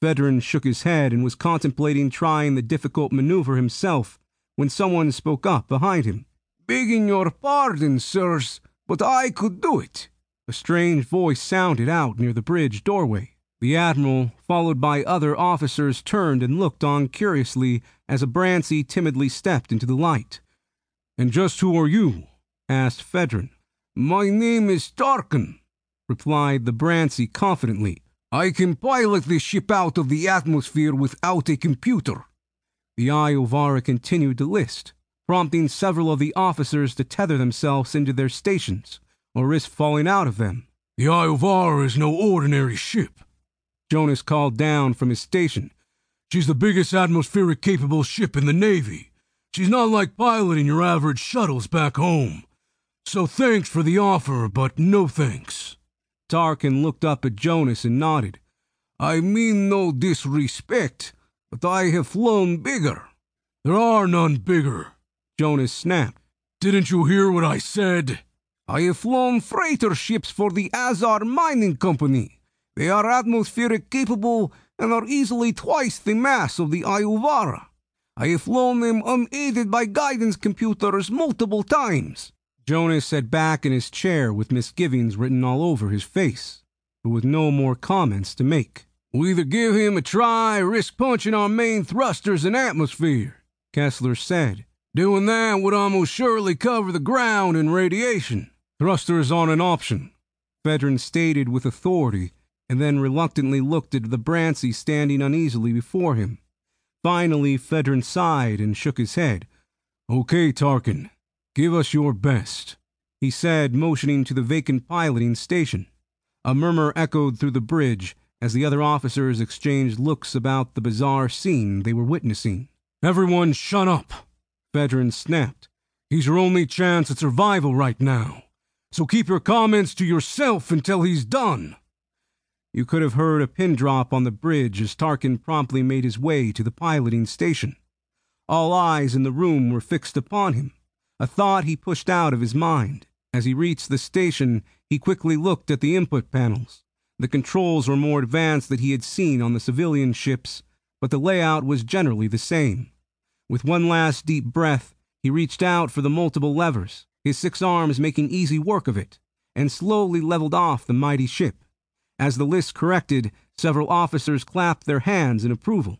Fedrin shook his head and was contemplating trying the difficult maneuver himself when someone spoke up behind him. Begging your pardon, sirs, but I could do it. A strange voice sounded out near the bridge doorway. The admiral, followed by other officers, turned and looked on curiously as a Abrancy timidly stepped into the light. And just who are you? asked Fedrin. My name is Tarkin, replied the Brancy confidently. I can pilot this ship out of the atmosphere without a computer. The Iovara continued to list, prompting several of the officers to tether themselves into their stations or risk falling out of them. The Iovara is no ordinary ship, Jonas called down from his station. She's the biggest atmospheric capable ship in the Navy. She's not like piloting your average shuttles back home. So thanks for the offer, but no thanks. Tarkin looked up at Jonas and nodded. I mean no disrespect, but I have flown bigger. There are none bigger, Jonas snapped. Didn't you hear what I said? I have flown freighter ships for the Azar Mining Company. They are atmospheric capable and are easily twice the mass of the Iovara. I have flown them unaided by guidance computers multiple times. Jonas sat back in his chair with misgivings written all over his face, but with no more comments to make. We'll either give him a try or risk punching our main thrusters in atmosphere, Kessler said. Doing that would almost surely cover the ground in radiation. Thrusters aren't an option, Fedrin stated with authority and then reluctantly looked at the Brancy standing uneasily before him. Finally, Fedrin sighed and shook his head. Okay, Tarkin, give us your best, he said, motioning to the vacant piloting station. A murmur echoed through the bridge as the other officers exchanged looks about the bizarre scene they were witnessing. Everyone shut up, Fedrin snapped. He's your only chance at survival right now. So keep your comments to yourself until he's done. You could have heard a pin drop on the bridge as Tarkin promptly made his way to the piloting station. All eyes in the room were fixed upon him, a thought he pushed out of his mind. As he reached the station, he quickly looked at the input panels. The controls were more advanced than he had seen on the civilian ships, but the layout was generally the same. With one last deep breath, he reached out for the multiple levers, his six arms making easy work of it, and slowly leveled off the mighty ship. As the list corrected, several officers clapped their hands in approval.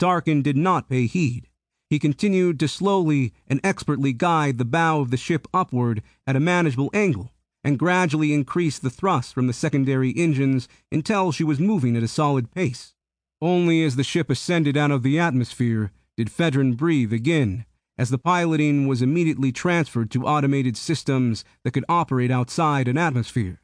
Tarkin did not pay heed. He continued to slowly and expertly guide the bow of the ship upward at a manageable angle, and gradually increase the thrust from the secondary engines until she was moving at a solid pace. Only as the ship ascended out of the atmosphere did Fedrin breathe again, as the piloting was immediately transferred to automated systems that could operate outside an atmosphere.